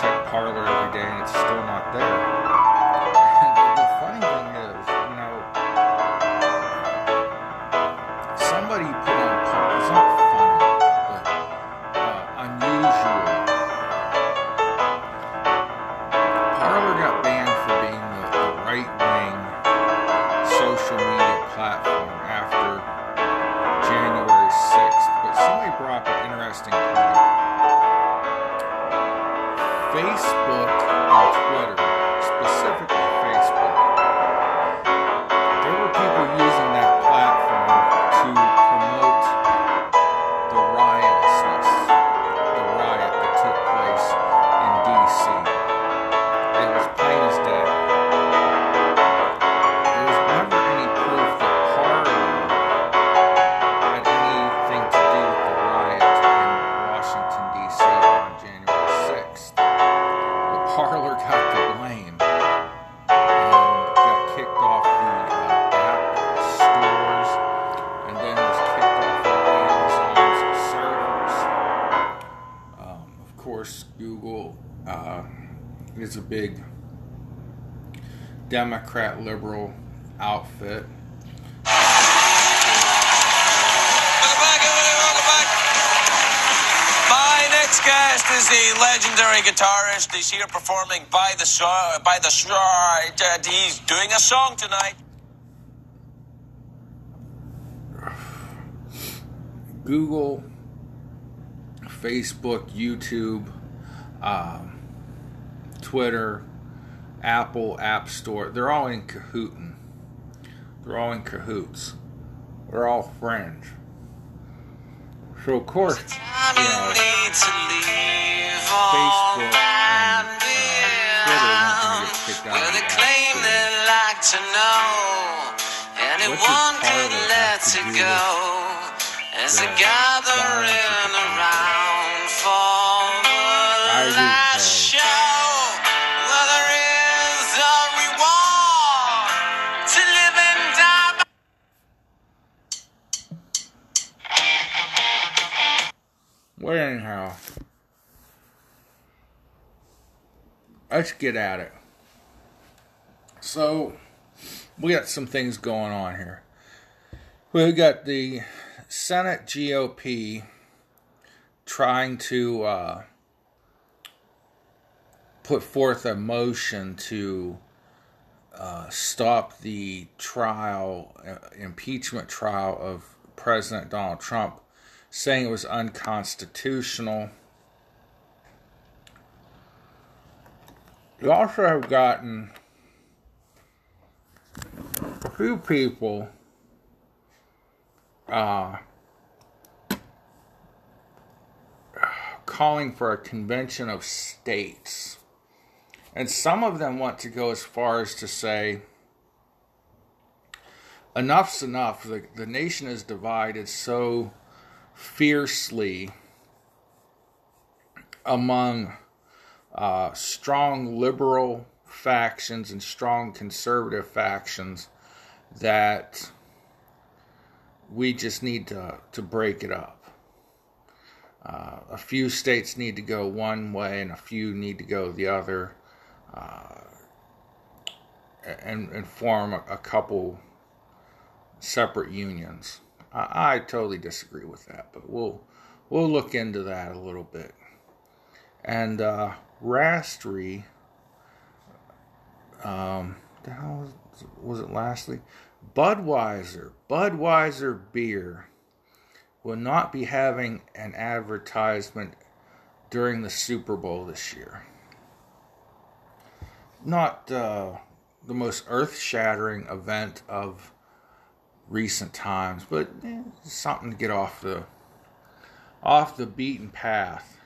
check Parler every day and it's still not there. Uh, is a big Democrat liberal outfit. Welcome back, everybody. Welcome back. My next guest is the legendary guitarist. He's here performing by the shore. By the shore. He's doing a song tonight. Google, Facebook, YouTube, um, Twitter, Apple App Store, they're all in cahootin. They're all in cahoots. They're all friends. So of course, you know, Facebook and uh, Twitter weren't going to get kicked out Well, they claim they like to know. Anyone Parler could have let to it go as the they gathering Well, anyhow, let's get at it. So, we got some things going on here. We got the Senate GOP trying to uh, put forth a motion to uh, stop the trial, uh, impeachment trial of President Donald Trump, saying it was unconstitutional. You also have gotten a few people uh, calling for a convention of states. And some of them want to go as far as to say, enough's enough. The, the nation is divided so fiercely among uh, strong liberal factions and strong conservative factions that we just need to, to break it up. Uh, a few states need to go one way and a few need to go the other uh, and, and form a, a couple separate unions. I, I totally disagree with that, but we'll we'll look into that a little bit. And uh, Rastry, um, the hell was, was it? Lastly, Budweiser, Budweiser beer will not be having an advertisement during the Super Bowl this year. Not uh, the most earth-shattering event of recent times, but eh, something to get off the off the beaten path.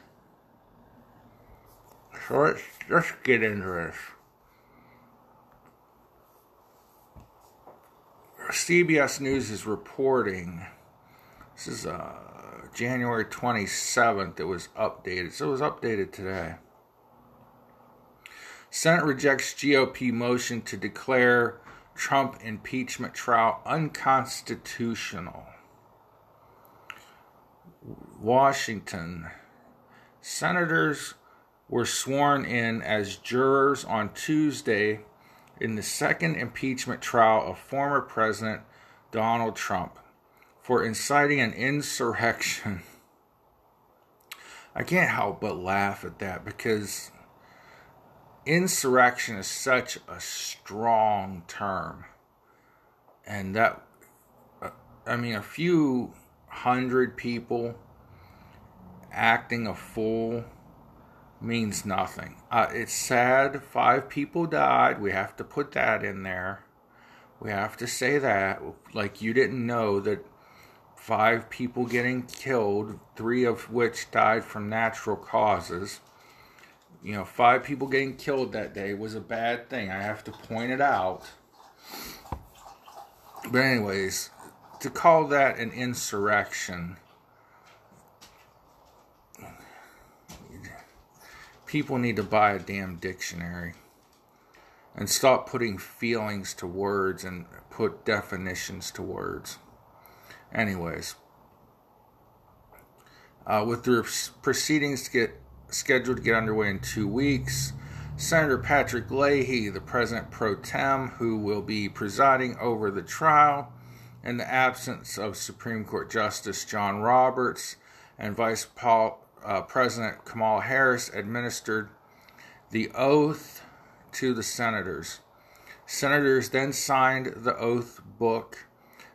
So let's let's get into this. CBS News is reporting. This is uh, January 27th. It was updated. So it was updated today. Senate rejects GOP motion to declare Trump impeachment trial unconstitutional. Washington. Senators were sworn in as jurors on Tuesday in the second impeachment trial of former President Donald Trump for inciting an insurrection. I can't help but laugh at that because insurrection is such a strong term. And that, uh, I mean, a few hundred people acting a fool means nothing. Uh, it's sad. Five people died. We have to put that in there. We have to say that. Like you didn't know that five people getting killed, three of which died from natural causes. You know, five people getting killed that day was a bad thing. I have to point it out. But, anyways, to call that an insurrection, people need to buy a damn dictionary and stop putting feelings to words and put definitions to words. Anyways, uh, with the proceedings to get scheduled to get underway in two weeks, Senator Patrick Leahy, the president pro tem, who will be presiding over the trial, in the absence of Supreme Court Justice John Roberts and Vice Paul, uh, President Kamala Harris, administered the oath to the senators. Senators then signed the oath book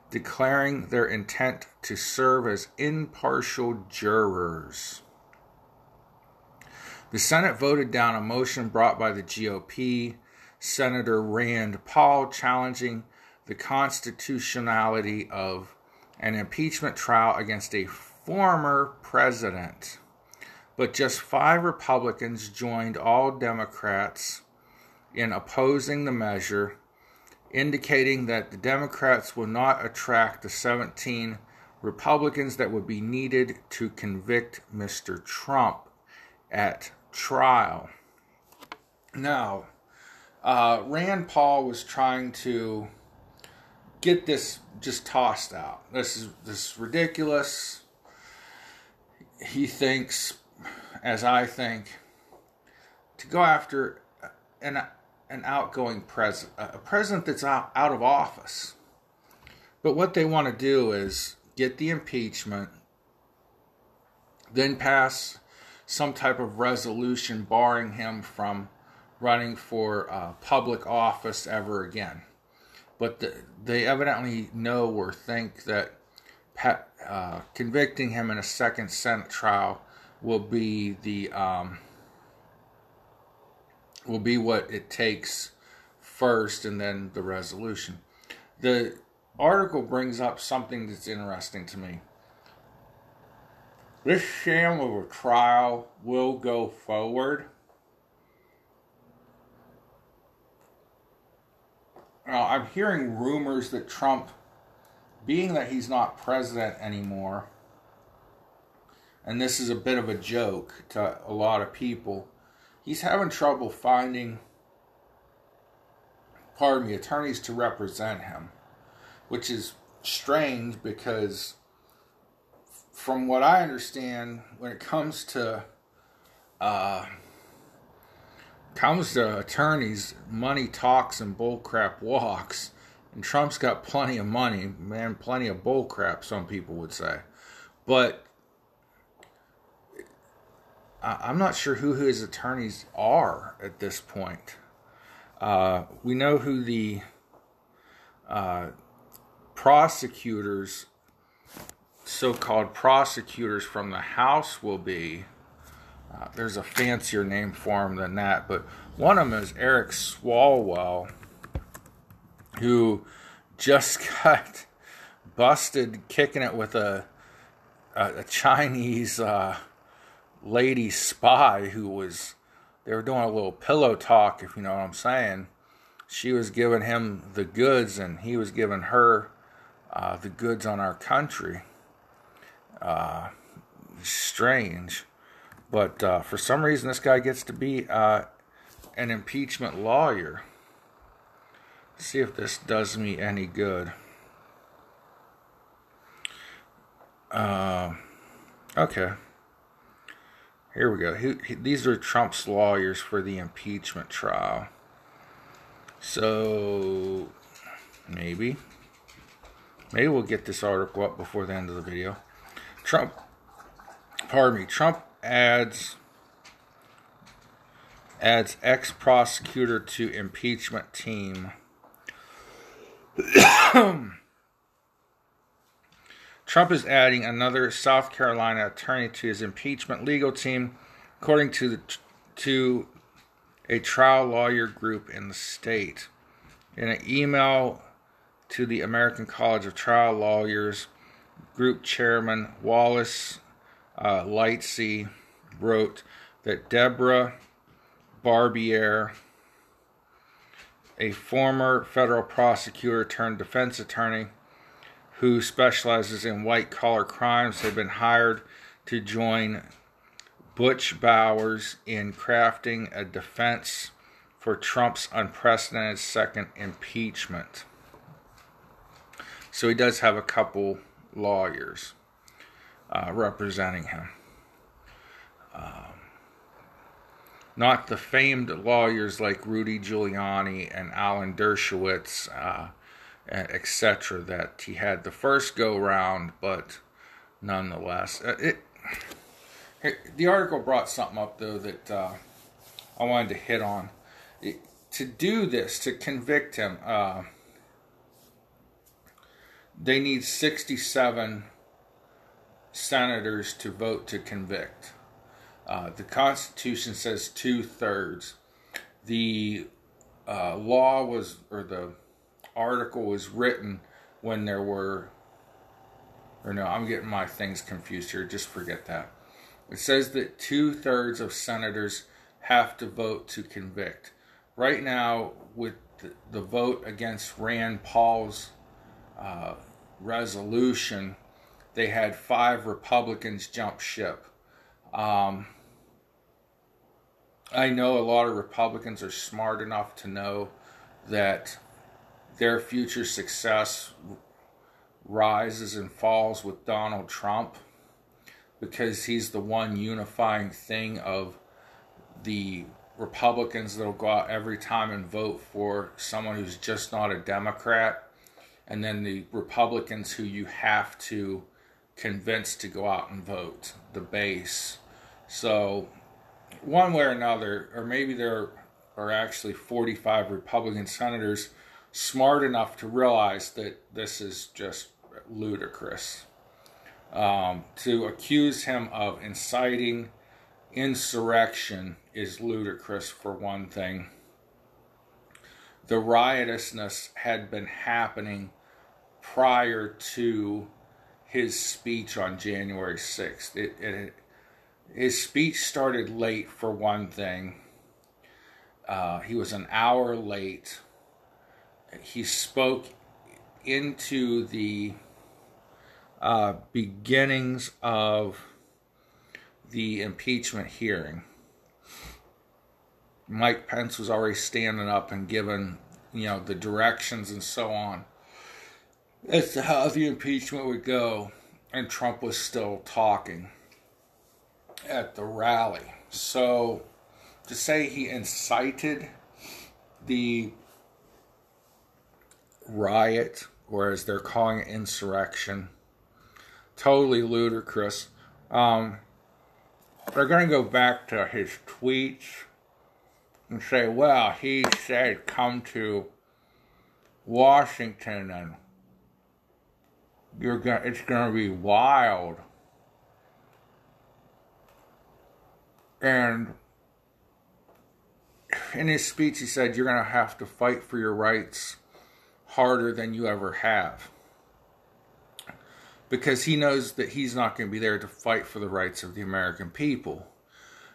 declaring their intent to serve as impartial jurors. The Senate voted down a motion brought by the GOP, Senator Rand Paul, challenging the constitutionality of an impeachment trial against a former president. But just five Republicans joined all Democrats in opposing the measure indicating that the Democrats will not attract the 17 Republicans that would be needed to convict Mr. Trump at trial. Now, uh, Rand Paul was trying to get this just tossed out. This is this is ridiculous. He thinks, as I think, to go after an an outgoing president, a president that's out, out of office. But what they want to do is get the impeachment, then pass some type of resolution barring him from running for uh, public office ever again. But the, they evidently know or think that uh, convicting him in a second Senate trial will be the um, will be what it takes first and then the resolution. The article brings up something that's interesting to me. This sham of a trial will go forward. Now, I'm hearing rumors that Trump, being that he's not president anymore, and this is a bit of a joke to a lot of people, he's having trouble finding, pardon me, attorneys to represent him, which is strange because, from what I understand, when it comes to uh, comes to attorneys, money talks and bullcrap walks. And Trump's got plenty of money, man, plenty of bullcrap, some people would say. But I'm not sure who his attorneys are at this point. Uh, we know who the uh, prosecutors, so called prosecutors from the House, will be. Uh, there's a fancier name for him than that, but one of them is Eric Swalwell, who just got busted kicking it with a, a, a Chinese uh, lady spy who was they were doing a little pillow talk, if you know what I'm saying. She was giving him the goods, and he was giving her uh, the goods on our country. Uh, strange, but uh, for some reason, this guy gets to be uh, an impeachment lawyer. see if this does me any good. Uh, okay. Here we go. He, he, these are Trump's lawyers for the impeachment trial. So, maybe. Maybe we'll get this article up before the end of the video. Trump, pardon me, Trump adds adds ex prosecutor to impeachment team. Trump is adding another South Carolina attorney to his impeachment legal team, according to the, to a trial lawyer group in the state. In an email to the American College of Trial Lawyers, group chairman Wallace uh, Lightsey wrote that Deborah Barbier, a former federal prosecutor turned defense attorney who specializes in white collar crimes, had been hired to join Butch Bowers in crafting a defense for Trump's unprecedented second impeachment. So he does have a couple lawyers uh, representing him. Um, not the famed lawyers like Rudy Giuliani and Alan Dershowitz, uh, etc., that he had the first go round, but nonetheless, uh, it, it, the article brought something up though that uh, I wanted to hit on. It, to do this, to convict him, uh, they need 67 senators to vote to convict. Uh, the Constitution says two thirds. The uh, law was, or the article was written when there were, or no, I'm getting my things confused here. Just forget that. It says that two thirds of senators have to vote to convict. Right now, with the, the vote against Rand Paul's uh, resolution, they had five Republicans jump ship. Um, I know a lot of Republicans are smart enough to know that their future success rises and falls with Donald Trump because he's the one unifying thing of the Republicans that'll go out every time and vote for someone who's just not a Democrat, and then the Republicans who you have to convince to go out and vote, the base. So one way or another, or maybe there are actually 45 Republican senators smart enough to realize that this is just ludicrous. Um, to accuse him of inciting insurrection is ludicrous, for one thing. The riotousness had been happening prior to his speech on January 6th. It, it, his speech started late for one thing. Uh, he was an hour late. He spoke into the uh, beginnings of the impeachment hearing. Mike Pence was already standing up and giving, you know, the directions and so on as to how the impeachment would go, and Trump was still talking at the rally. So to say he incited the riot, or as they're calling it, insurrection, totally ludicrous. Um, they're going to go back to his tweets and say, well, he said come to Washington and you're gonna, it's to be wild. And in his speech, he said, You're going to have to fight for your rights harder than you ever have. Because he knows that he's not going to be there to fight for the rights of the American people.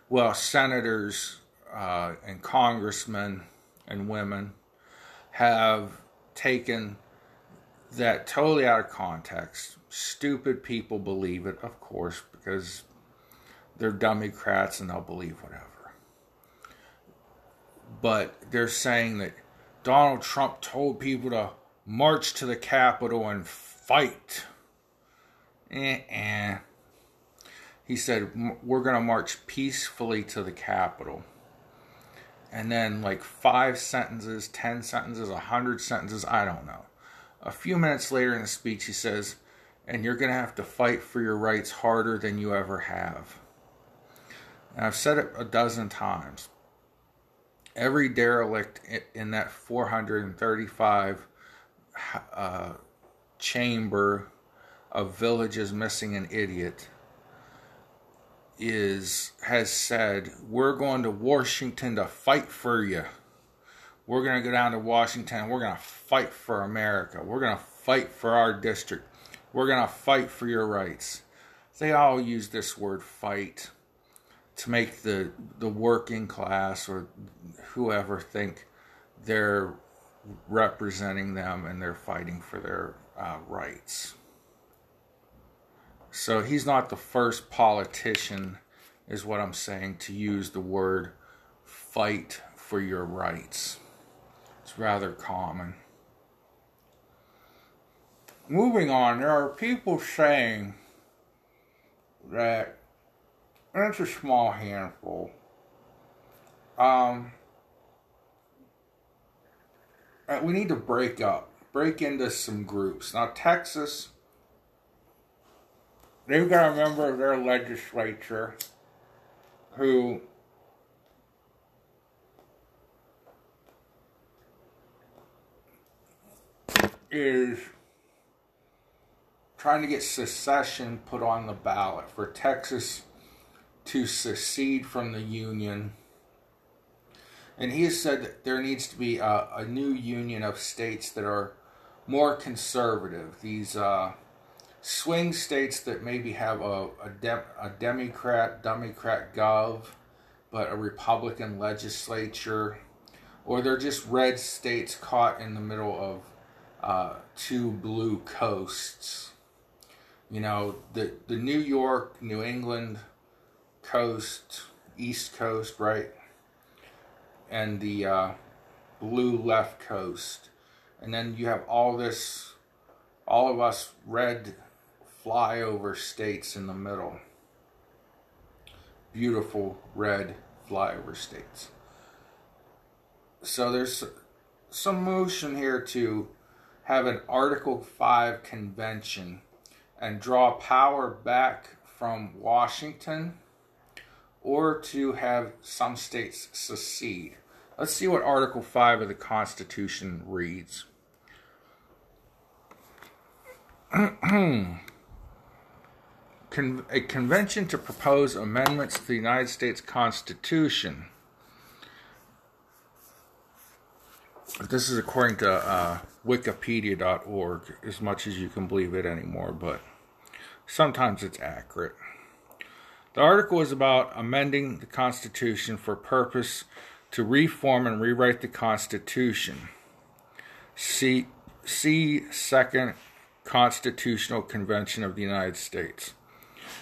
Well, senators uh, and congressmen and women have taken that totally out of context. Stupid people believe it, of course, because they're Democrats and they'll believe whatever. But they're saying that Donald Trump told people to march to the Capitol and fight. Eh, He said, We're going to march peacefully to the Capitol. And then, like five sentences, ten sentences, a hundred sentences, I don't know. A few minutes later in the speech, he says, And you're going to have to fight for your rights harder than you ever have. And I've said it a dozen times. Every derelict in that 435 uh, chamber of villages missing an idiot is has said we're going to Washington to fight for you. We're going to go down to Washington. We're going to fight for America. We're going to fight for our district. We're going to fight for your rights. They all use this word fight to make the the working class or whoever think they're representing them and they're fighting for their uh, rights. So he's not the first politician, is what I'm saying, to use the word fight for your rights. It's rather common. Moving on, there are people saying that and it's a small handful. Um, we need to break up, break into some groups. Now, Texas, they've got a member of their legislature who is trying to get secession put on the ballot for Texas to secede from the Union. And he has said that there needs to be a, a new union of states that are more conservative. These uh, swing states that maybe have a, a, a Democrat, Democrat gov, but a Republican legislature, or they're just red states caught in the middle of uh, two blue coasts. You know, the, the New York, New England, coast, east coast, right? And the uh, blue left coast. And then you have all this, all of us red flyover states in the middle. Beautiful red flyover states. So there's some motion here to have an Article 5 convention and draw power back from Washington or to have some states secede. Let's see what Article 5 of the Constitution reads. a convention to propose amendments to the United States Constitution. This is according to uh, wikipedia.org, as much as you can believe it anymore, but sometimes it's accurate. The article is about amending the Constitution for purpose to reform and rewrite the Constitution. See, see Second Constitutional Convention of the United States.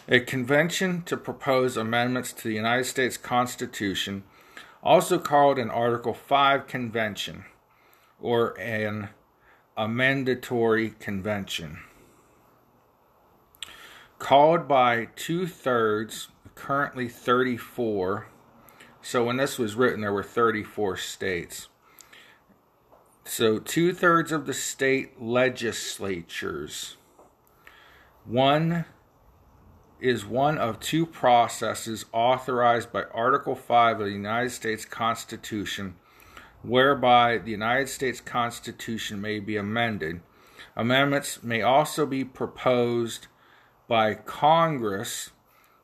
A convention to propose amendments to the United States Constitution, also called an Article 5 Convention or an amendatory convention called by two thirds, currently 34. So when this was written, there were 34 states. So two thirds of the state legislatures. One is one of two processes authorized by Article 5 of the United States Constitution whereby the United States Constitution may be amended. Amendments may also be proposed by Congress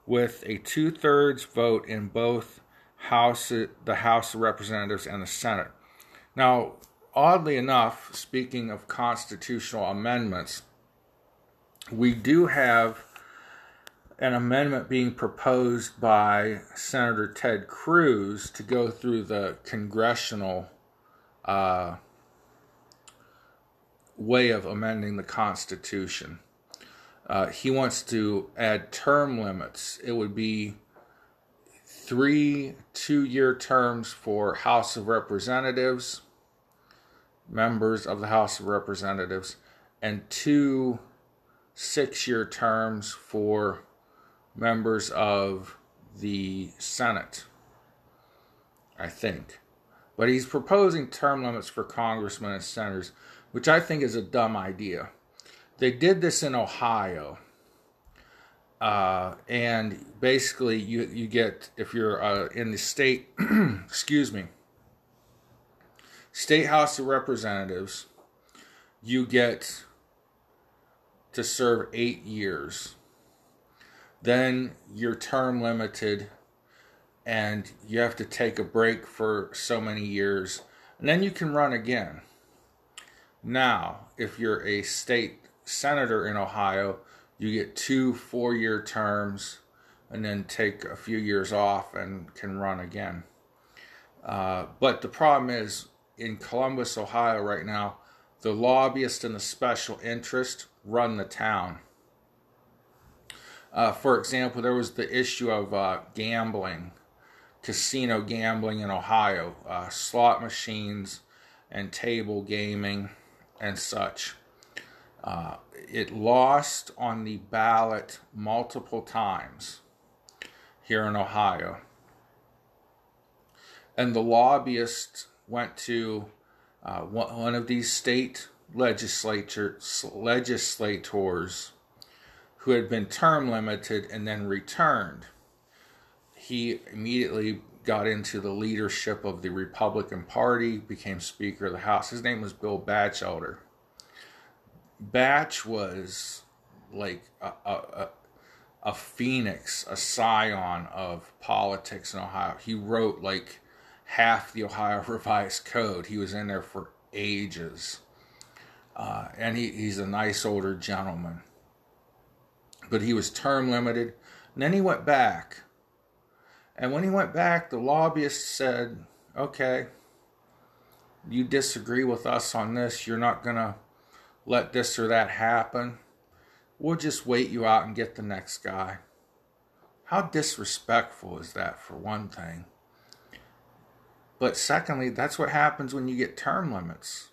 with a two thirds vote in both House, the House of Representatives and the Senate. Now, oddly enough, speaking of constitutional amendments, we do have an amendment being proposed by Senator Ted Cruz to go through the congressional uh, way of amending the Constitution. Uh, he wants to add term limits. It would be three two year terms for House of Representatives members of the House of Representatives and two six year terms for members of the Senate, I think. But he's proposing term limits for congressmen and senators, which I think is a dumb idea. They did this in Ohio. Uh, and basically, you, you get, if you're uh, in the state, excuse me, State House of Representatives, you get to serve eight years. Then you're term limited and you have to take a break for so many years. And then you can run again. Now, if you're a state senator in Ohio, you get two four year terms and then take a few years off and can run again. Uh, but the problem is in Columbus, Ohio, right now, the lobbyists and the special interest run the town. Uh, for example, there was the issue of uh, gambling, casino gambling in Ohio, uh, slot machines and table gaming and such. Uh, it lost on the ballot multiple times here in Ohio. And the lobbyists went to uh, one of these state legislature legislators who had been term limited and then returned. He immediately got into the leadership of the Republican Party, became Speaker of the House. His name was Bill Batchelder. Batch was like a, a, a phoenix, a scion of politics in Ohio. He wrote like half the Ohio Revised Code. He was in there for ages. Uh, and he, he's a nice older gentleman. But he was term limited. And then he went back. And when he went back, the lobbyist said, okay, you disagree with us on this. You're not going to let this or that happen. We'll just wait you out and get the next guy. How disrespectful is that, for one thing? But secondly, that's what happens when you get term limits.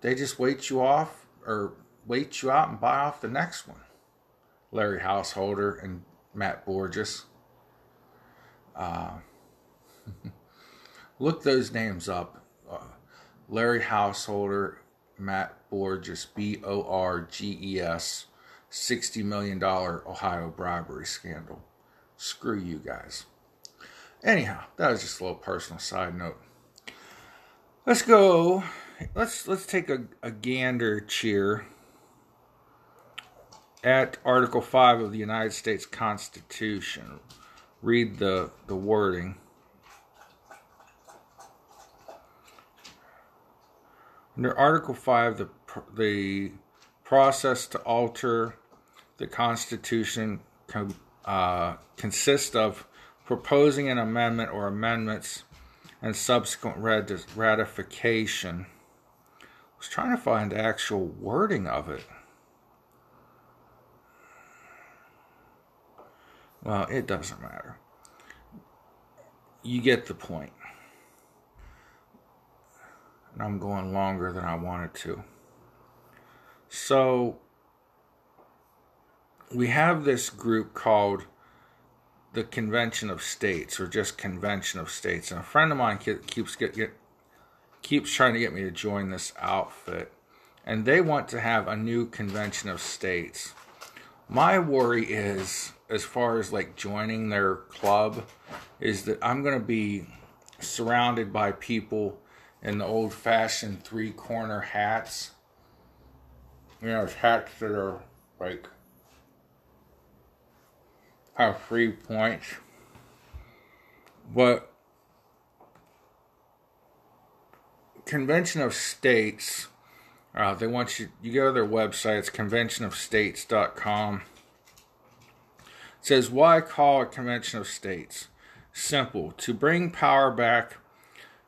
They just wait you off or wait you out and buy off the next one. Larry Householder and Matt Borges. Uh, look those names up. Uh, Larry Householder, Matt Borges, B O R G E S, $60 million Ohio bribery scandal. Screw you guys. Anyhow, that was just a little personal side note. Let's go. Let's let's take a, a gander cheer at Article Five of the United States Constitution. Read the the wording. Under Article 5, the, the process to alter the Constitution uh, consists of proposing an amendment or amendments and subsequent ratification. I was trying to find actual wording of it. Well, it doesn't matter. You get the point. And I'm going longer than I wanted to. So, we have this group called the Convention of States or just Convention of States. And a friend of mine keeps get, get keeps trying to get me to join this outfit, and they want to have a new Convention of States. My worry is, as far as like joining their club, is that I'm going to be surrounded by people in the old-fashioned three-corner hats. You know, hats that are like have three points. But Convention of States, uh, they want you, you go to their website, it's conventionofstates.com. Says, Why call a Convention of States? Simple, to bring power back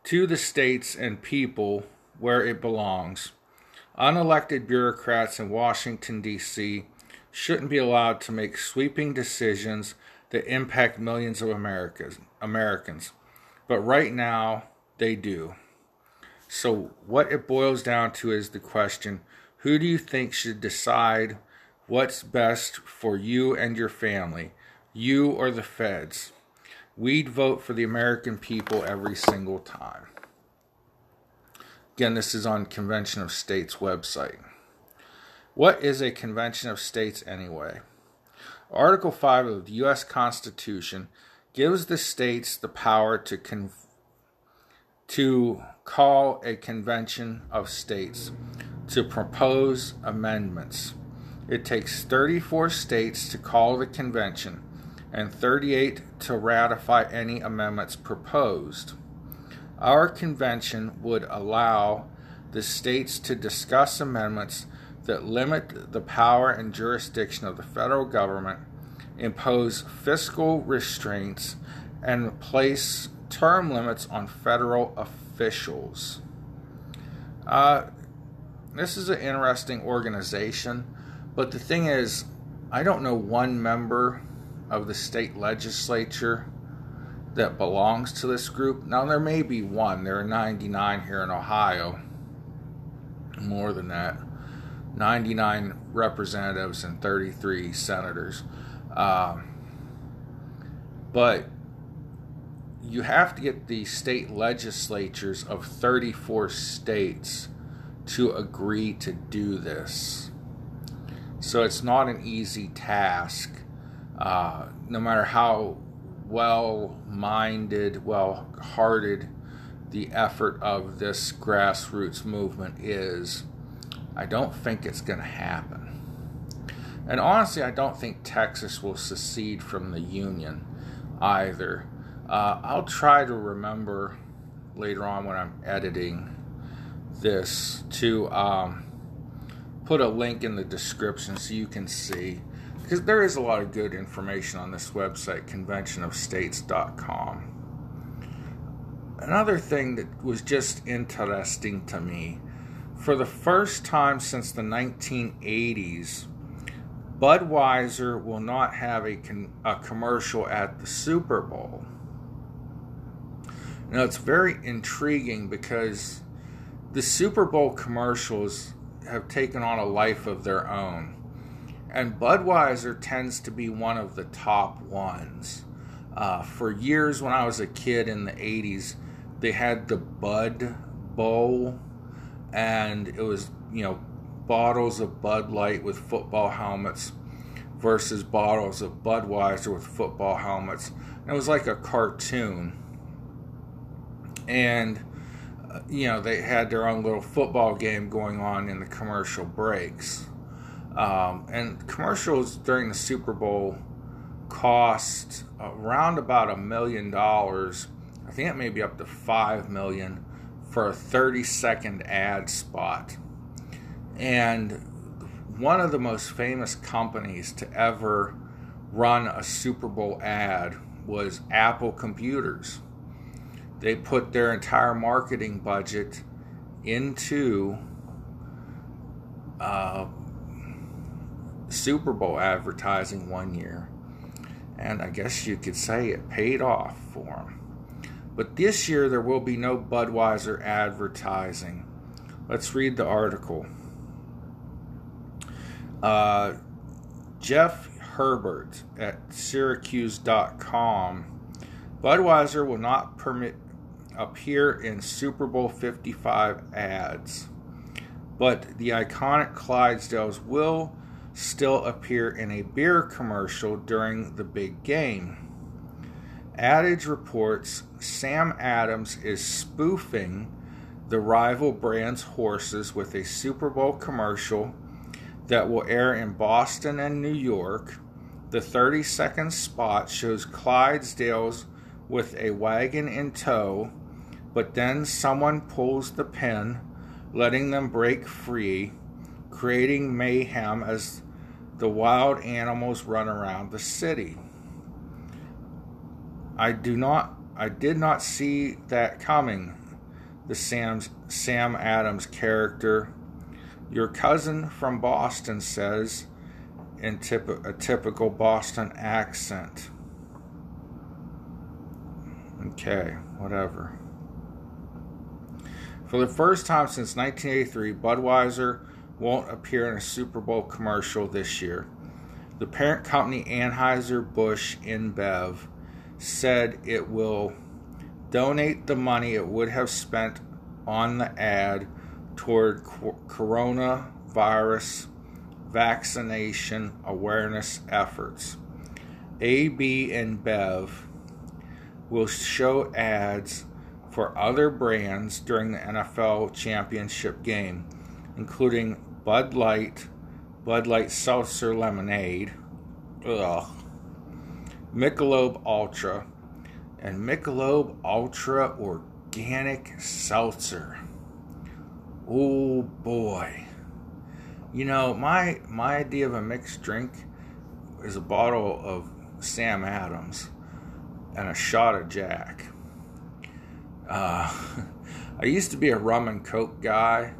to the states and people where it belongs. Unelected bureaucrats in Washington, D.C shouldn't be allowed to make sweeping decisions that impact millions of Americans. Americans. But right now, they do. So, what it boils down to is the question who do you think should decide what's best for you and your family, you or the feds? We'd vote for the American people every single time. Again, this is on Convention of States website. What is a Convention of States anyway? Article 5 of the U.S. Constitution gives the states the power to con- to call a convention of states to propose amendments. It takes 34 states to call the convention and 38 to ratify any amendments proposed. Our convention would allow the states to discuss amendments that limit the power and jurisdiction of the federal government, impose fiscal restraints, and place term limits on federal officials. Uh, this is an interesting organization, but the thing is, I don't know one member of the state legislature that belongs to this group. Now, there may be one, there are 99 here in Ohio, more than that. 99 representatives and 33 senators. Uh, but you have to get the state legislatures of 34 states to agree to do this. So it's not an easy task, uh, no matter how well minded, well hearted the effort of this grassroots movement is. I don't think it's going to happen. And honestly, I don't think Texas will secede from the Union either. Uh, I'll try to remember later on when I'm editing this to um, put a link in the description so you can see. Because there is a lot of good information on this website, conventionofstates.com. Another thing that was just interesting to me for the first time since the 1980s, Budweiser will not have a, con- a commercial at the Super Bowl. Now, it's very intriguing because the Super Bowl commercials have taken on a life of their own. And Budweiser tends to be one of the top ones. Uh, for years, when I was a kid in the 80s, they had the Bud Bowl, and it was, you know, bottles of Bud Light with football helmets versus bottles of Budweiser with football helmets. And it was like a cartoon. And, you know, they had their own little football game going on in the commercial breaks. Um, and commercials during the Super Bowl cost around about a million dollars. I think it may be up to five million for a 30 second ad spot. And one of the most famous companies to ever run a Super Bowl ad was Apple Computers. They put their entire marketing budget into uh, Super Bowl advertising one year. And I guess you could say it paid off for them. But this year there will be no Budweiser advertising. Let's read the article. Uh, Jeff Herbert at Syracuse.com. Budweiser will not permit appear in Super Bowl 55 ads, but the iconic Clydesdales will still appear in a beer commercial during the big game. Ad Age reports Sam Adams is spoofing the rival brand's horses with a Super Bowl commercial that will air in Boston and New York. The 30 second spot shows Clydesdales with a wagon in tow, but then someone pulls the pin, letting them break free, creating mayhem as the wild animals run around the city. I do not I did not see that coming. The Sam's, Sam Adams character. Your cousin from Boston says in typ- a typical Boston accent. Okay, whatever. For the first time since 1983, Budweiser won't appear in a Super Bowl commercial this year. The parent company Anheuser-Busch InBev said it will donate the money it would have spent on the ad toward coronavirus vaccination awareness efforts. AB InBev will show ads for other brands during the NFL championship game, including Bud Light, Bud Light Seltzer Lemonade, ugh, Michelob Ultra, and Michelob Ultra Organic Seltzer. Oh boy. You know, my my idea of a mixed drink is a bottle of Sam Adams and a shot of Jack. Uh, I used to be a rum and coke guy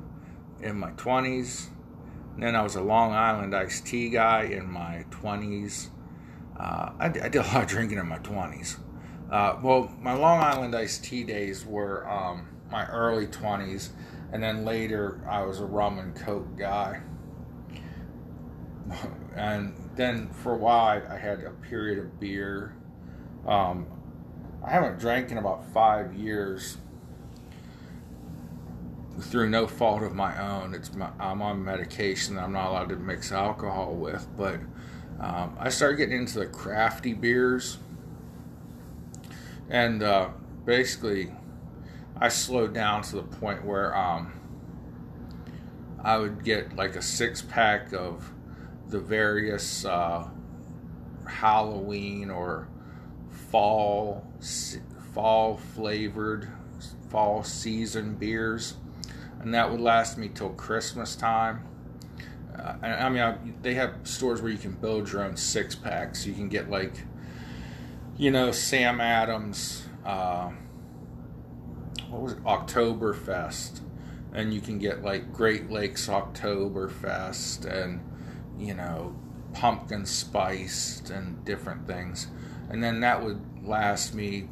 in my 20s. And then I was a Long Island iced tea guy in my 20s. Uh, I, I, did a lot of drinking in my 20s. Uh, well, my Long Island iced tea days were um, my early 20s, and then later I was a rum and coke guy. and then for a while I had a period of beer. Um, I haven't drank in about five years through no fault of my own. It's my, I'm on medication that I'm not allowed to mix alcohol with, but um, I started getting into the crafty beers, and uh, basically, I slowed down to the point where um, I would get like a six pack of the various uh, Halloween or fall fall flavored fall season beers and that would last me till Christmas time. Uh, I mean, I, they have stores where you can build your own six packs. You can get like, you know, Sam Adams. Uh, what was it? Oktoberfest, and you can get like Great Lakes Oktoberfest, and you know, pumpkin spiced and different things, and then that would last me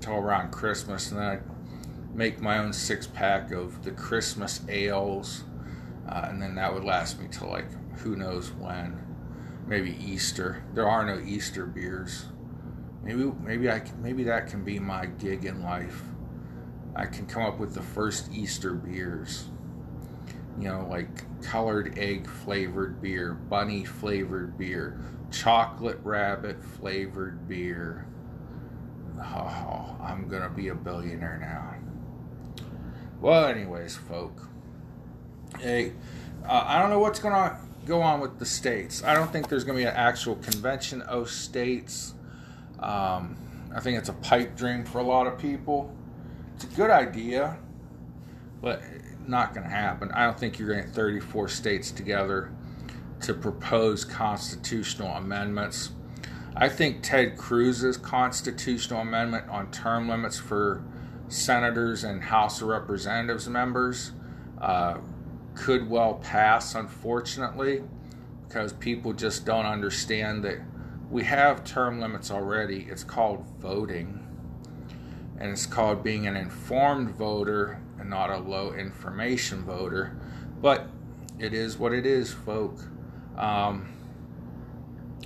till around Christmas, and then I make my own six pack of the Christmas ales, uh, and then that would last me till like who knows when, maybe Easter. There are no Easter beers. Maybe maybe I maybe that can be my gig in life. I can come up with the first Easter beers. You know, like colored egg flavored beer, bunny flavored beer, chocolate rabbit flavored beer. Oh, I'm gonna be a billionaire now. Well, anyways, folk. Hey, uh, I don't know what's going to go on with the states. I don't think there's going to be an actual convention of states. Um, I think it's a pipe dream for a lot of people. It's a good idea, but not going to happen. I don't think you're going to get 34 states together to propose constitutional amendments. I think Ted Cruz's constitutional amendment on term limits for senators and House of Representatives members uh, could well pass, unfortunately, because people just don't understand that we have term limits already. It's called voting, and it's called being an informed voter and not a low information voter. But it is what it is, folk. Um,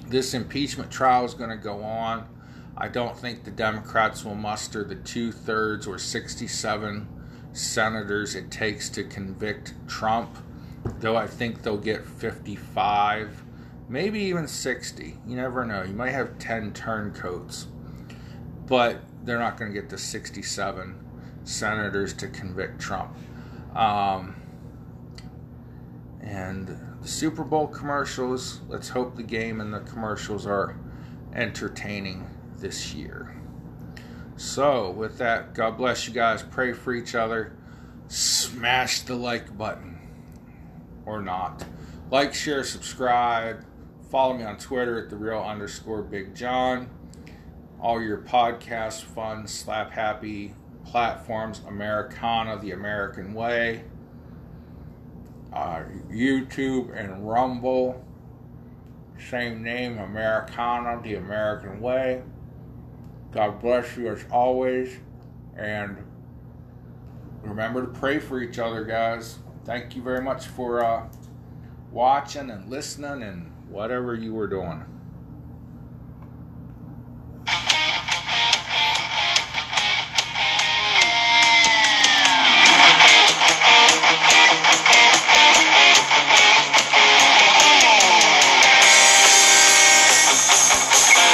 this impeachment trial is going to go on. I don't think the Democrats will muster the two thirds or 67 senators it takes to convict Trump, though I think they'll get 55, maybe even 60. You never know. You might have 10 turncoats, but they're not going to get the 67 senators to convict Trump. Um, and the Super Bowl commercials, let's hope the game and the commercials are entertaining this year. So, with that, God bless you guys. Pray for each other. Smash the like button or not. Like, share, subscribe. Follow me on Twitter at the real underscore Big John. All your podcast fun, slap happy platforms Americana, the American Way. Uh, YouTube and Rumble. Same name, Americana, the American Way. God bless you as always, and remember to pray for each other, guys. Thank you very much for uh, watching and listening and whatever you were doing.